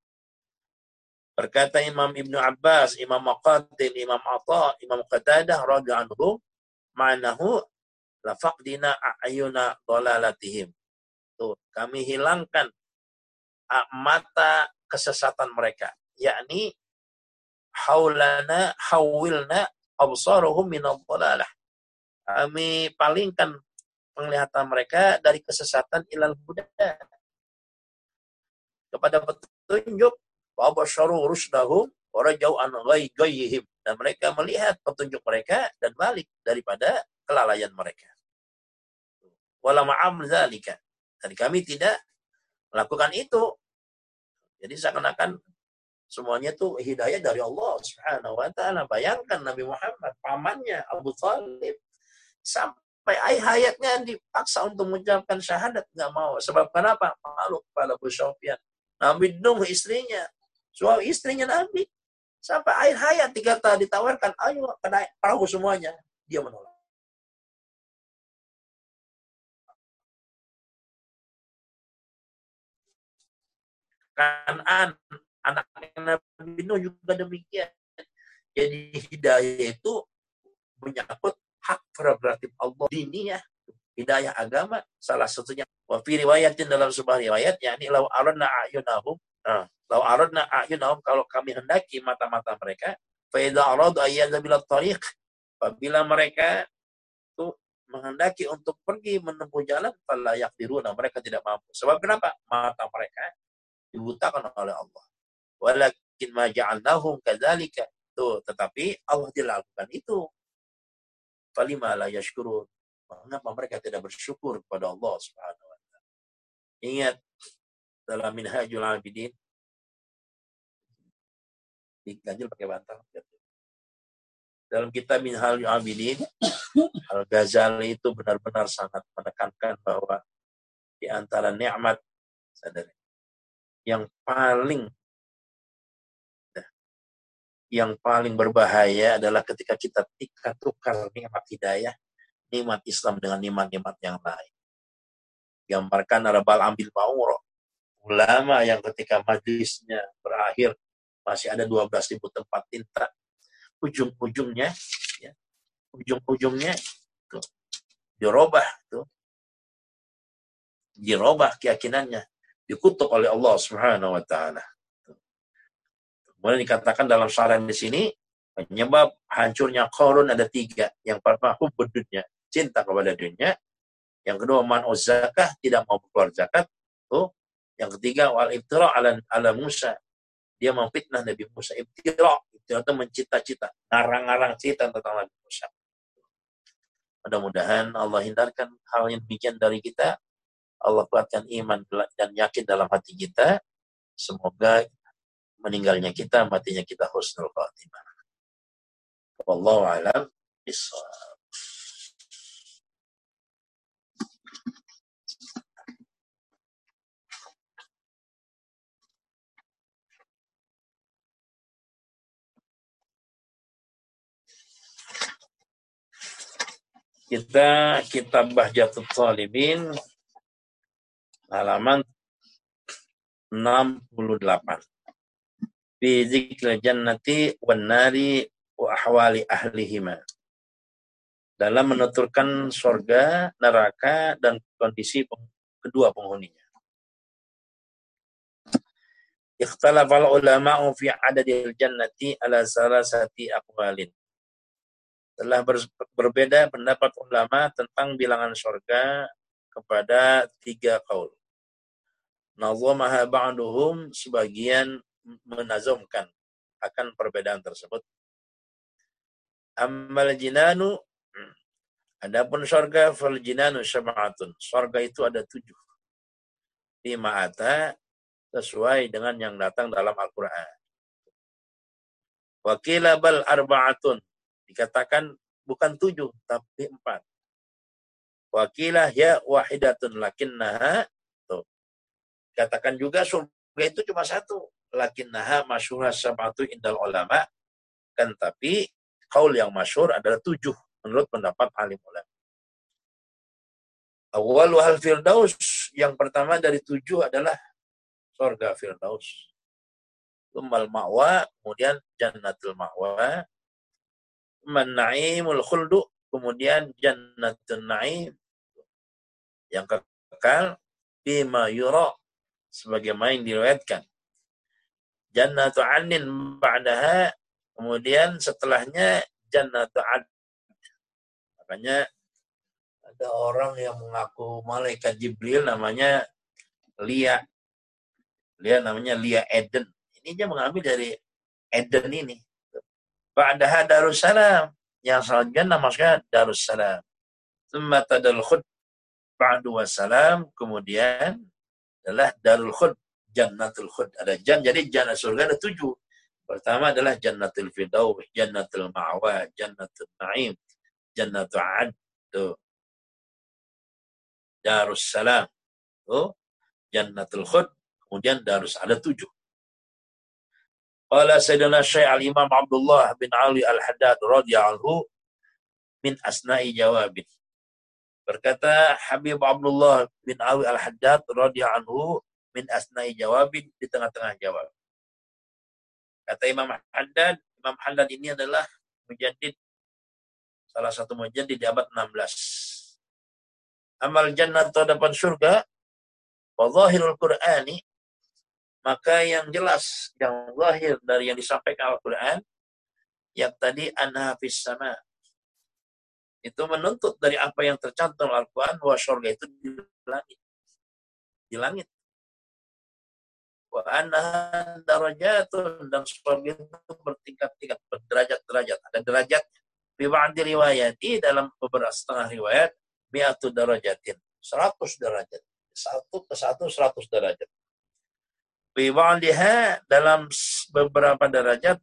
Berkata Imam Ibnu Abbas, Imam Maqatil, Imam Atta, Imam Qatadah radhiyallahu anhu, ma'nahu lafaqdina a'yuna dhalalatihim. Tuh, kami hilangkan mata kesesatan mereka, yakni haulana hawilna absaruhum min dhalalah. Kami palingkan penglihatan mereka dari kesesatan ilal huda kepada petunjuk Wabasharu rusdahum warajau an ghayyihim. Dan mereka melihat petunjuk mereka dan balik daripada kelalaian mereka. Wala ma'am. Dan kami tidak melakukan itu. Jadi seakan-akan semuanya itu hidayah dari Allah Subhanahu wa taala. Bayangkan Nabi Muhammad pamannya Abu Thalib sampai akhir hayatnya dipaksa untuk mengucapkan syahadat nggak mau. Sebab kenapa? Malu kepala Abu Sufyan. Nabi Nuh istrinya Suami istrinya Nabi. Sampai akhir hayat dikata ditawarkan, ayo kena perahu semuanya. Dia menolak. Kanan, anak Nabi Nuh juga demikian. Jadi hidayah itu menyangkut hak prerogatif Allah diniyah hidayah agama salah satunya wa fi riwayatin dalam sebuah riwayat yakni law aradna ayunahum nah, Lau aradna a'yunahum kalau kami hendaki mata-mata mereka, faida aradu ayyadha bila tariq. Apabila mereka itu menghendaki untuk pergi menempuh jalan, fala yaqdiruna. Mereka tidak mampu. Sebab kenapa? Mata mereka dibutakan oleh Allah. Walakin ma ja'alnahum kadzalika. Tuh, tetapi Allah dilakukan itu. Falima la yashkurun. Mengapa mereka tidak bersyukur kepada Allah Subhanahu wa taala? Ingat dalam Minhajul Abidin diganjil pakai bantal. Dalam kitab Minhal Abidin, Al-Ghazali itu benar-benar sangat menekankan bahwa di antara nikmat sadar yang paling yang paling berbahaya adalah ketika kita tika tukar nikmat hidayah, nikmat Islam dengan nikmat-nikmat yang lain. Gambarkan Arbal ambil Mauro. Ulama yang ketika majlisnya berakhir masih ada 12 ribu tempat tinta. Ujung-ujungnya, ya, ujung-ujungnya tuh, dirobah tuh. Dirobah keyakinannya. Dikutuk oleh Allah Subhanahu wa taala. Kemudian dikatakan dalam saran di sini, penyebab hancurnya korun ada tiga. Yang pertama, hubud dunia, cinta kepada dunia. Yang kedua, man zakah, tidak mau keluar zakat. Tuh. Yang ketiga, wal iftira ala, ala Musa. Dia memfitnah Nabi Musa. Iftira, iftira itu mencita-cita. Ngarang-ngarang cerita tentang Nabi Musa. Mudah-mudahan Allah hindarkan hal yang demikian dari kita. Allah kuatkan iman dan yakin dalam hati kita. Semoga meninggalnya kita, matinya kita husnul khatimah. Wallahu alam bisawab. Kita kitab Bahjatul Talibin halaman 68 fi dzikri jannati wan nari wa ahwali ahlihima. Dalam menuturkan surga, neraka, dan kondisi kedua penghuninya. Ikhtalafal ulama'u fi adadil jannati ala salasati aqwalin. Telah ber, berbeda pendapat ulama tentang bilangan surga kepada tiga kaul. Nazamaha ba'duhum sebagian menazumkan akan perbedaan tersebut. Amal jinanu Adapun surga fal jinanu sab'atun. Surga itu ada tujuh. Lima ata sesuai dengan yang datang dalam Al-Quran. Wakila bal arba'atun. Dikatakan bukan tujuh, tapi empat. Wakilah ya wahidatun lakinnaha. Tuh. Dikatakan juga surga itu cuma satu lakinnaha masyhurah sab'atu indal ulama kan tapi kaul yang masyhur adalah tujuh menurut pendapat alim ulama. Awal hal firdaus yang pertama dari tujuh adalah surga firdaus. Tumal ma'wa, kemudian jannatul ma'wa. Man na'imul khuldu, kemudian jannatul na'im. Yang kekal, bima yura, sebagaimana yang diriwayatkan jannatu anin ba'daha kemudian setelahnya jannatu ad. Makanya ada orang yang mengaku malaikat Jibril namanya Lia. Lia namanya Lia Eden. Ini dia mengambil dari Eden ini. Ba'daha Darussalam. Yang selanjutnya namanya Darussalam. Thumma tadal khud ba'du wassalam. Kemudian adalah Darul Khud Jannatul Khud. Ada jan, jadi jannah surga ada tujuh. Pertama adalah Jannatul Firdaus, Jannatul Ma'wa, Jannatul Na'im, Jannatul Ad, tuh. Darussalam, tuh. Jannatul Khud, kemudian Darus ada tujuh. Qala Sayyidina Syekh Al-Imam Abdullah bin Ali Al-Haddad radhiyallahu min asna'i jawabin. Berkata Habib Abdullah bin Ali Al-Haddad radhiyallahu min asnai jawabin di tengah-tengah jawab. Kata Imam Haddad, Imam Haddad ini adalah menjadi salah satu menjadi di abad 16. Amal jannah terdapat surga, wa zahirul Qur'ani, maka yang jelas, yang zahir dari yang disampaikan Al-Quran, yang tadi anhafis sama. Itu menuntut dari apa yang tercantum Al-Quran, bahwa surga itu di langit. Di langit wa annaha darajatun dan surga itu bertingkat-tingkat berderajat-derajat ada derajat fi ba'di riwayati dalam beberapa setengah riwayat mi'atu darajatin 100 derajat. Satu ke satu 100 derajat. Fi ba'diha dalam beberapa derajat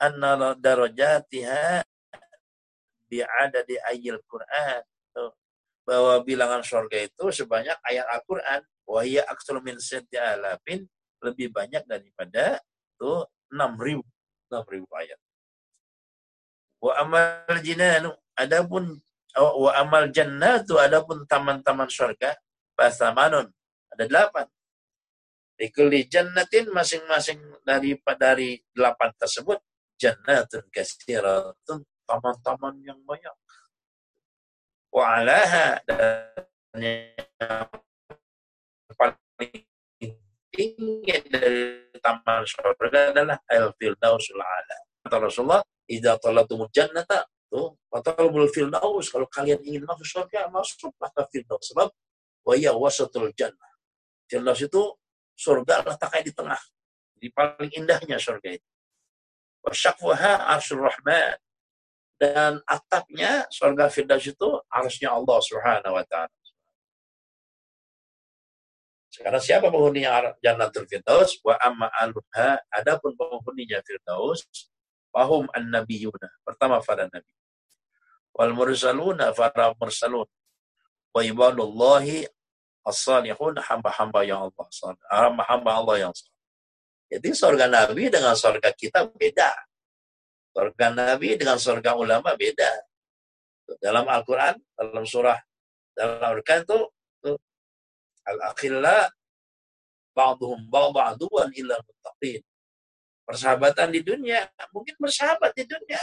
anna darajatiha bi'adadi ayil Qur'an. Bahwa bilangan surga itu sebanyak ayat Al-Quran. Wahya aksul min alafin lebih banyak daripada tuh 6000 6000 ayat. Wa amal jinanu adapun wa amal jannatu adapun taman-taman surga fasamanun. Ada delapan. Likulli jannatin masing-masing dari dari delapan tersebut jannatun kasiratun taman-taman yang banyak. Wa alaha dan yang paling tinggi dari taman surga adalah al-firdausul ala. Kata Rasulullah, "Idza talatumul jannata tuh fatalbul firdaus kalau kalian ingin masuk surga masuklah ke firdaus sebab wa ya wasatul jannah. Firdaus itu surga letaknya di tengah. Di paling indahnya surga itu. Wasyakwaha arsyur rahman. Dan atapnya surga Firdaus itu arsnya Allah subhanahu wa ta'ala. Sekarang siapa penghuninya Jannatul Firdaus? Wa amma aluha, adapun penghuninya Firdaus, fahum an-nabiyuna. Pertama para nabi. Wal mursaluna para mursalun. Wa ibadullahi as-salihun hamba-hamba yang Allah hamba-hamba Allah yang salih. Jadi surga Nabi dengan surga kita beda. Surga Nabi dengan surga ulama beda. Dalam Al-Quran, dalam surah, dalam Al-Quran itu Al-Akhilla ba'duhum ba'duwan illa muttaqin. Persahabatan di dunia, mungkin bersahabat di dunia.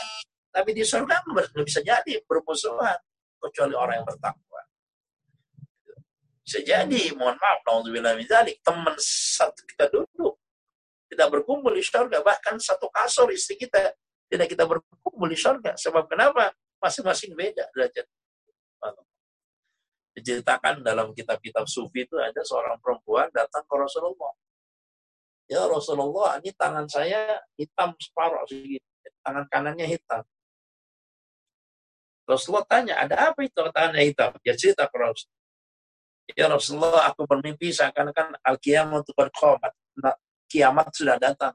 Tapi di surga nggak bisa jadi bermusuhan. Kecuali orang yang bertakwa. Bisa jadi, mohon maaf, naudzubillah teman satu kita duduk, tidak berkumpul di surga, bahkan satu kasur istri kita tidak kita berkumpul di surga. Sebab kenapa? Masing-masing beda derajat. Diceritakan dalam kitab-kitab sufi itu ada seorang perempuan datang ke Rasulullah. Ya Rasulullah, ini tangan saya hitam separuh segitu. Tangan kanannya hitam. Rasulullah tanya, ada apa itu tangannya hitam? Dia cerita ke Rasulullah. Ya Rasulullah, aku bermimpi seakan-akan al-kiamat berkomat. Nah, kiamat sudah datang.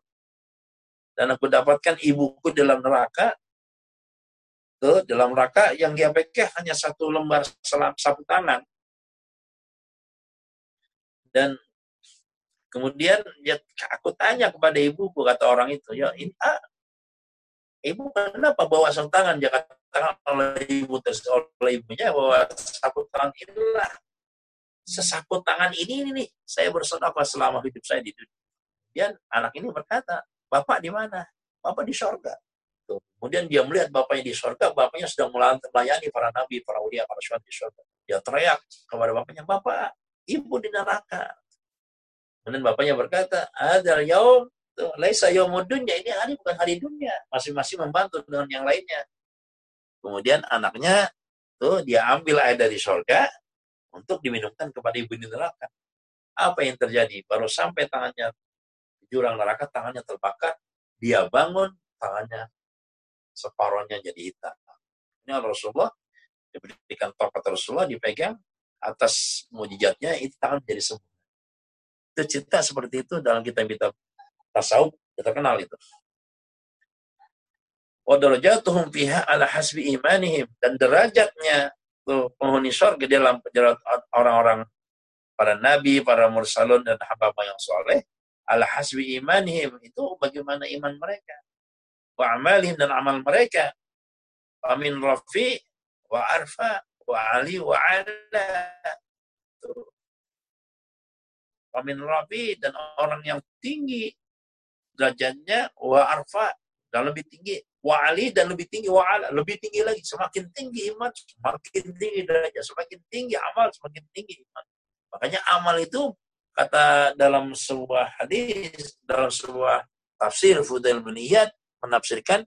Dan aku dapatkan ibuku dalam neraka. Tuh, dalam neraka yang dia pakai hanya satu lembar selam sapu tangan. Dan kemudian ya, aku tanya kepada ibuku, kata orang itu, ya ini ah, ibu kenapa bawa sapu tangan? Dia katakan oleh ibu oleh ibunya bahwa sapu tangan inilah sesapu tangan ini, ini nih, saya bersedekah selama hidup saya di dunia. Dan anak ini berkata, Bapak di mana? Bapak di sorga. Tuh. Kemudian dia melihat bapaknya di sorga, bapaknya sedang melayani para nabi, para ulia, para syuhada di sorga. Dia teriak kepada bapaknya, Bapak, ibu di neraka. Kemudian bapaknya berkata, Adal yaum, laisa yaumudunya, ini hari bukan hari dunia. Masing-masing membantu dengan yang lainnya. Kemudian anaknya, tuh dia ambil air dari sorga, untuk diminumkan kepada ibu di neraka. Apa yang terjadi? Baru sampai tangannya jurang neraka, tangannya terbakar, dia bangun, tangannya separohnya jadi hitam. Ini Rasulullah diberikan tongkat Rasulullah dipegang atas mujizatnya itu tangan jadi sembuh. Itu cerita seperti itu dalam kitab-kitab tasawuf kita kenal itu. Wadarajatuhum fiha ala hasbi imanihim dan derajatnya itu penghuni surga dalam orang-orang para nabi, para mursalun dan hamba yang soleh ala hasbi imanihim itu bagaimana iman mereka wa amalihim dan amal mereka amin rafi wa arfa wa ali wa ala amin rafi dan orang yang tinggi derajatnya wa arfa dan lebih tinggi wali dan lebih tinggi wa'ala, lebih tinggi lagi. Semakin tinggi iman, semakin tinggi derajat. Semakin tinggi amal, semakin tinggi iman. Makanya amal itu kata dalam sebuah hadis, dalam sebuah tafsir Fudail bin Iyad menafsirkan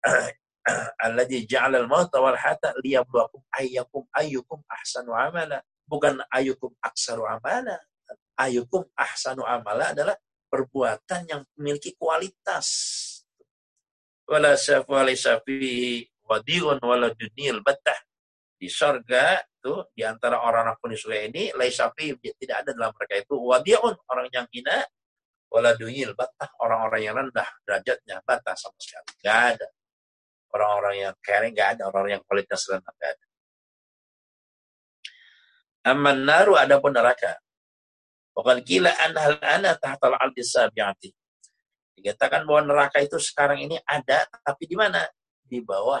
alladzi ja'ala al-mauta wal hayata liyabluwakum ayyakum ayyukum ahsanu amala. Bukan ayyukum aksaru amala. Ayyukum ahsanu amala adalah perbuatan yang memiliki kualitas wala wala safi wadiun wala dunil betah di surga tuh di antara orang-orang penisula ini laisafi tidak ada dalam mereka itu wadiun orang yang hina wala dunil betah orang-orang yang rendah derajatnya betah sama sekali nggak ada orang-orang yang kering nggak ada orang-orang yang kualitas rendah nggak ada Aman naru ada pun neraka. Bukan kila anhal ana tahtal al sabiati. Dikatakan bahwa neraka itu sekarang ini ada, tapi di mana? Di bawah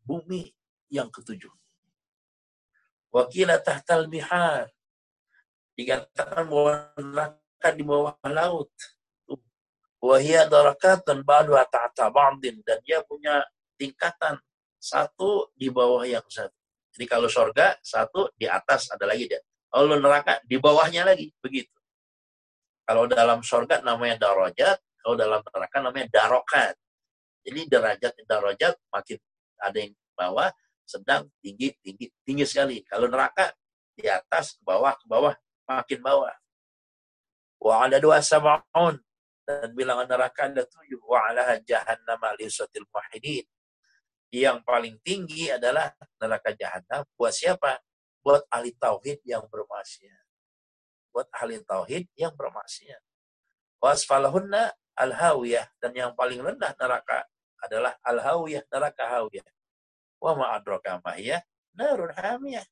bumi yang ketujuh. Wakila tahtal bihar. Dikatakan bahwa neraka di bawah laut. Wahia darakatan ba'du ta'ata ba'din. Dan dia punya tingkatan satu di bawah yang satu. Jadi kalau surga satu di atas ada lagi dia. Kalau neraka di bawahnya lagi begitu. Kalau dalam surga namanya darajat, kalau dalam neraka namanya darokat. Jadi derajat darajat makin ada yang bawah, sedang, tinggi, tinggi, tinggi sekali. Kalau neraka di atas, ke bawah, ke bawah, makin bawah. Wa ada dua sab'un dan bilangan neraka ada tujuh. Wa ala jahannam alisatil muhidin. Yang paling tinggi adalah neraka jahannam. Buat siapa? Buat ahli tauhid yang bermaksiat buat ahli tauhid yang bermaksiat. Wasfalahunna al-hawiyah dan yang paling rendah neraka adalah al-hawiyah, neraka hawiyah. Wa ma adraka ma hiya narun hamiyah.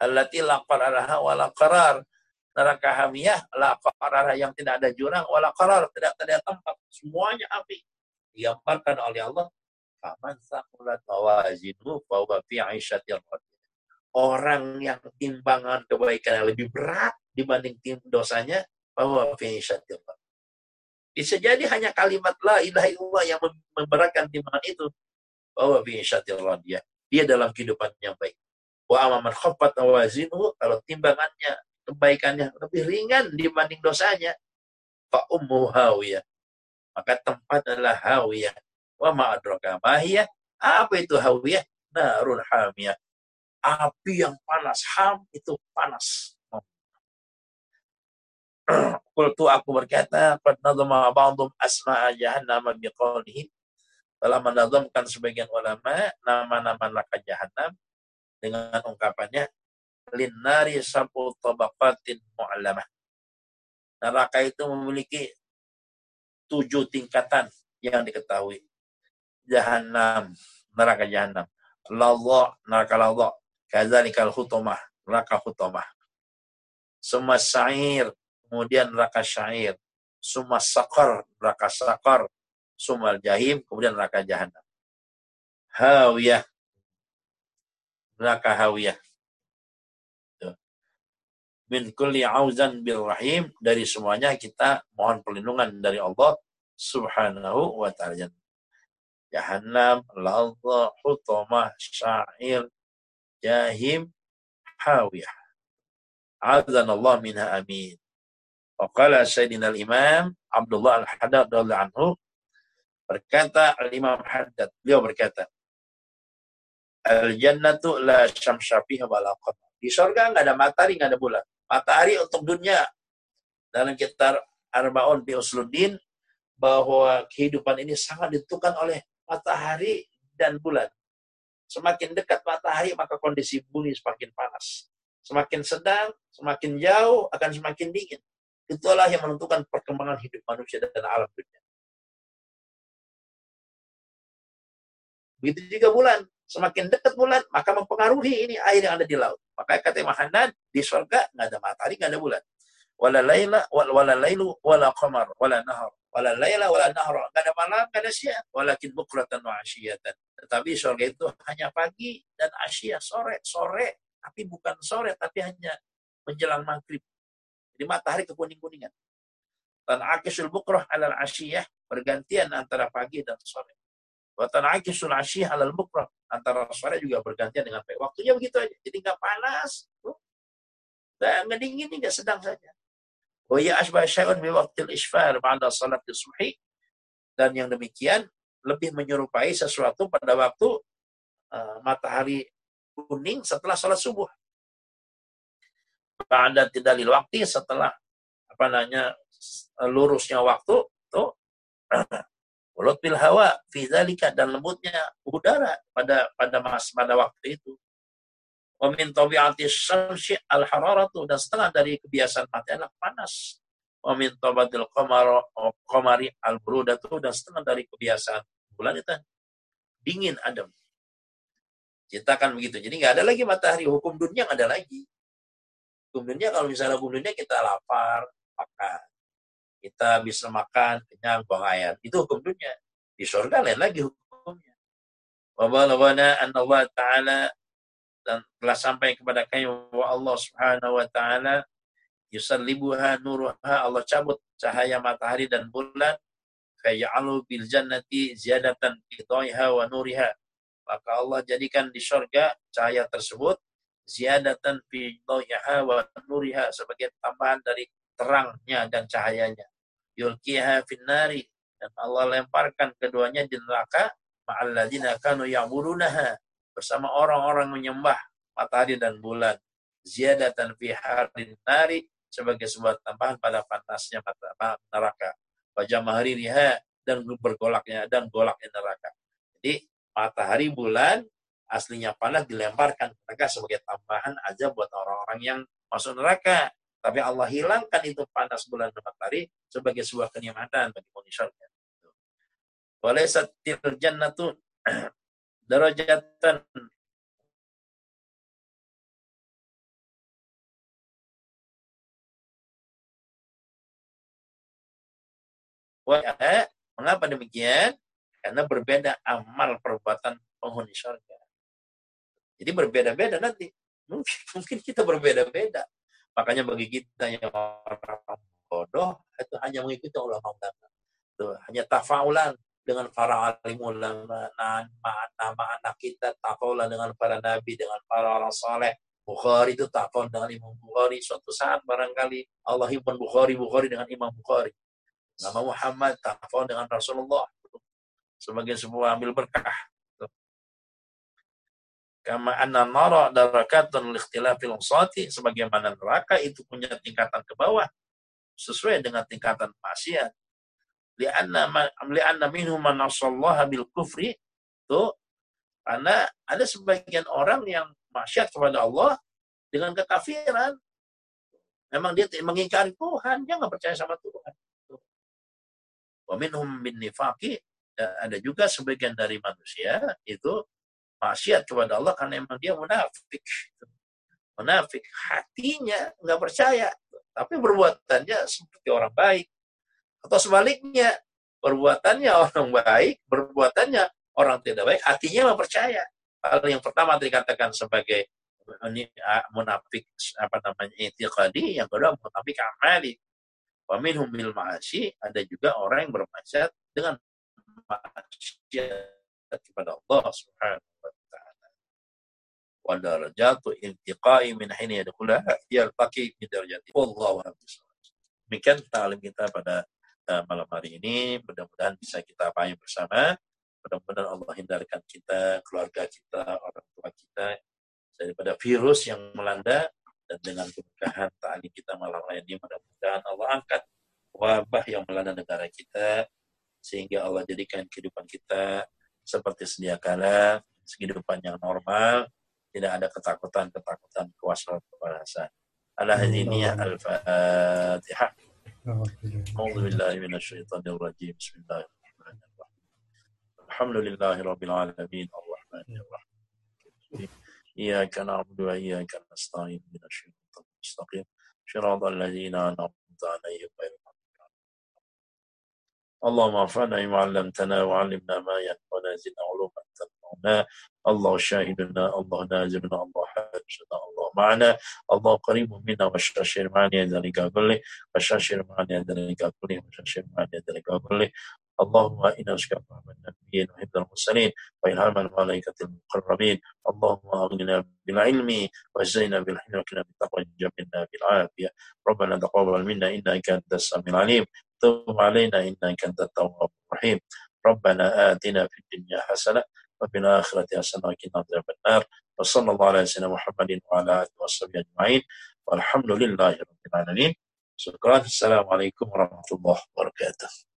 Allati la qararaha wa la qarar. Neraka hamiyah la qararaha yang tidak ada jurang wala qarar, tidak ada tempat. Semuanya api. Digambarkan oleh Allah. Faman saqulat mawazinuhu fa huwa fi orang yang timbangan kebaikan yang lebih berat dibanding tim dosanya bahwa bisa jadi hanya kalimat la ilaha illallah yang memberatkan timbangan itu bahwa dia dia dalam kehidupan yang baik wa amaman khaffat awazinu kalau timbangannya kebaikannya lebih ringan dibanding dosanya. Fa ummu hawiyah. Maka tempat adalah hawiyah. Wa ma adraka apa itu hawiyah? Narun hamiyah. Api yang panas, ham itu panas. Kultu aku berkata, Qad nazama ba'dum asma'a jahannam biqawlihi. Telah menazamkan sebagian ulama nama-nama neraka jahannam dengan ungkapannya linnari sabu tabaqatin mu'allamah. Neraka itu memiliki tujuh tingkatan yang diketahui. Jahannam, neraka jahannam. Lallah, neraka lallah. Kadzalikal khutumah, neraka khutumah. Suma syair, kemudian neraka syair. Suma sakar, neraka sakar. Suma jahim, kemudian neraka jahanam. Hawiyah, neraka hawiyah. Min kulli auzan bil rahim, dari semuanya kita mohon perlindungan dari Allah subhanahu wa ta'ala. Jahannam, ladha, hutumah, syair, jahim hawiyah. Azan Allah minha amin. Waqala Sayyidina al-Imam Abdullah al-Haddad radhiyallahu anhu berkata al-Imam Haddad beliau berkata Al-jannatu la syamsya fiha qamar. Di surga enggak ada matahari, enggak ada bulan. Matahari untuk dunia. Dalam kitab Arbaun bi Usluddin bahwa kehidupan ini sangat ditentukan oleh matahari dan bulan. Semakin dekat matahari, maka kondisi bumi semakin panas. Semakin sedang, semakin jauh, akan semakin dingin. Itulah yang menentukan perkembangan hidup manusia dan alam dunia. Begitu juga bulan. Semakin dekat bulan, maka mempengaruhi ini air yang ada di laut. Maka kata Imam di surga nggak ada matahari, nggak ada bulan. Wala laila, wala lailu, wala qamar, wala nahar. Wala laila, wala nahar. Nggak ada malam, nggak ada siang. Walakin bukratan wa asyiyatan. Tetapi surga itu hanya pagi dan asia sore, sore, tapi bukan sore, tapi hanya menjelang maghrib. Jadi matahari kekuning-kuningan. Dan akisul bukroh alal asyiyah bergantian antara pagi dan sore. Watan akisul asyiyah alal bukroh antara sore juga bergantian dengan pagi. Waktunya begitu aja. Jadi nggak panas, nggak dingin, nggak sedang saja. Wa ya asbah syai'un bi waqtil isfar ba'da salat subhi. Dan yang demikian lebih menyerupai sesuatu pada waktu uh, matahari kuning setelah sholat subuh. Pada tidak lil waktu setelah apa namanya lurusnya waktu tuh pil hawa fizalika dan lembutnya udara pada pada mas pada waktu itu. Wa min tabi'ati syamsi al hararatu dan setengah dari kebiasaan matahari panas wa min tabatil qamari al burudatu dan setengah dari kebiasaan bulan itu dingin adem. Kita kan begitu. Jadi nggak ada lagi matahari. Hukum dunia nggak ada lagi. Hukum dunia kalau misalnya hukum dunia kita lapar, makan. Kita bisa makan, kenyang, buang air. Itu hukum dunia. Di surga lain lagi hukumnya. Wa balagana anna Allah Ta'ala dan telah sampai kepada kami bahwa Allah Subhanahu wa taala yusallibuha nuruha Allah cabut cahaya matahari dan bulan fayyalu bil jannati ziyadatan fi wa nuriha maka Allah jadikan di surga cahaya tersebut ziyadatan fi wa nuriha sebagai tambahan dari terangnya dan cahayanya yulkiha finnari. Dan Allah lemparkan keduanya di neraka ma'alladzina kanu ya'budunaha. Bersama orang-orang menyembah matahari dan bulan. Ziyadatan fi harin nari sebagai sebuah tambahan pada panasnya neraka. Wajah riha dan bergolaknya dan golaknya neraka. Jadi matahari bulan aslinya panas dilemparkan mereka sebagai tambahan aja buat orang-orang yang masuk neraka tapi Allah hilangkan itu panas bulan matahari sebagai sebuah kenikmatan bagi manusia Walaysat til jannatu darajatan Mengapa demikian? Karena berbeda amal perbuatan penghuni surga. Jadi berbeda-beda nanti. Mungkin, mungkin kita berbeda-beda. Makanya bagi kita yang orang bodoh, itu hanya mengikuti ulama-ulama. Hanya tafaulan dengan para alim ulama, nama anak kita tafaul dengan para nabi, dengan para orang saleh. Bukhari itu tafaul dengan Imam Bukhari. Suatu saat barangkali Allah himpun Bukhari, Bukhari dengan Imam Bukhari. Nama Muhammad tafaul dengan Rasulullah. Sebagai sebuah ambil berkah. Kama anna nara darakatun likhtilafil usati. Sebagaimana neraka itu punya tingkatan ke bawah. Sesuai dengan tingkatan maksiat lianna lianna minhum man asallaha bil kufri itu karena ada sebagian orang yang maksiat kepada Allah dengan kekafiran. Memang dia mengingkari Tuhan, dia nggak percaya sama Tuhan. Wa minhum bin nifaqi ada juga sebagian dari manusia itu maksiat kepada Allah karena memang dia munafik. Munafik hatinya nggak percaya, tapi perbuatannya seperti orang baik. Atau sebaliknya, perbuatannya orang baik, perbuatannya orang tidak baik, hatinya mempercaya. Hal yang pertama dikatakan sebagai munafik apa namanya itiqadi, yang kedua munafik amali. Wa minhum bil ma'asi, ada juga orang yang bermaksiat dengan maksiat kepada Allah Subhanahu. Darajatu intiqai min hini yadkhulaha yaltaqi bi darajati. Wallahu a'lam Demikian ta'lim kita pada uh, malam hari ini. Mudah-mudahan bisa kita pahami bersama. Mudah-mudahan Allah hindarkan kita, keluarga kita, orang tua kita daripada virus yang melanda dan dengan keberkahan tali kita malam hari ini mudah-mudahan Allah angkat wabah yang melanda negara kita sehingga Allah jadikan kehidupan kita seperti sedia kala kehidupan yang normal tidak ada ketakutan-ketakutan kewaspadaan kewaspadaan. Al-Hadiniyah Al-Fatihah. أعوذ بالله من الشيطان الرجيم بسم الله الرحمن الرحيم الحمد لله رب العالمين الرحمن الرحيم إياك نعبد وإياك نستعين من الشيطان المستقيم صراط الذين أنعمت عليهم غير اللهم ارفعنا ما علمتنا وعلمنا ما ينفعنا زدنا علوما تنفعنا الله شاهدنا الله نازلنا الله حاجنا الله معنا. الله قريب منا وشاشر معنا ذلك كله وشاشر معنا ذلك كله وشاشر معنا ذلك كله اللهم إنا نسألك رحمة النبيين وحفظ المرسلين وإلهام الملائكة المقربين. اللهم أغننا بالعلم وزينا بالحلم وكنا بالتقوى جمعنا بالعافية. ربنا تقبل منا إنك أنت السميع العليم. تب علينا إنك أنت التواب الرحيم. ربنا آتنا في الدنيا حسنة وفي الآخرة حسنة وقنا عذاب النار. وصلى الله على سيدنا محمد وعلى آله وصحبه أجمعين. والحمد لله رب العالمين. شكرا. السلام عليكم ورحمة الله وبركاته.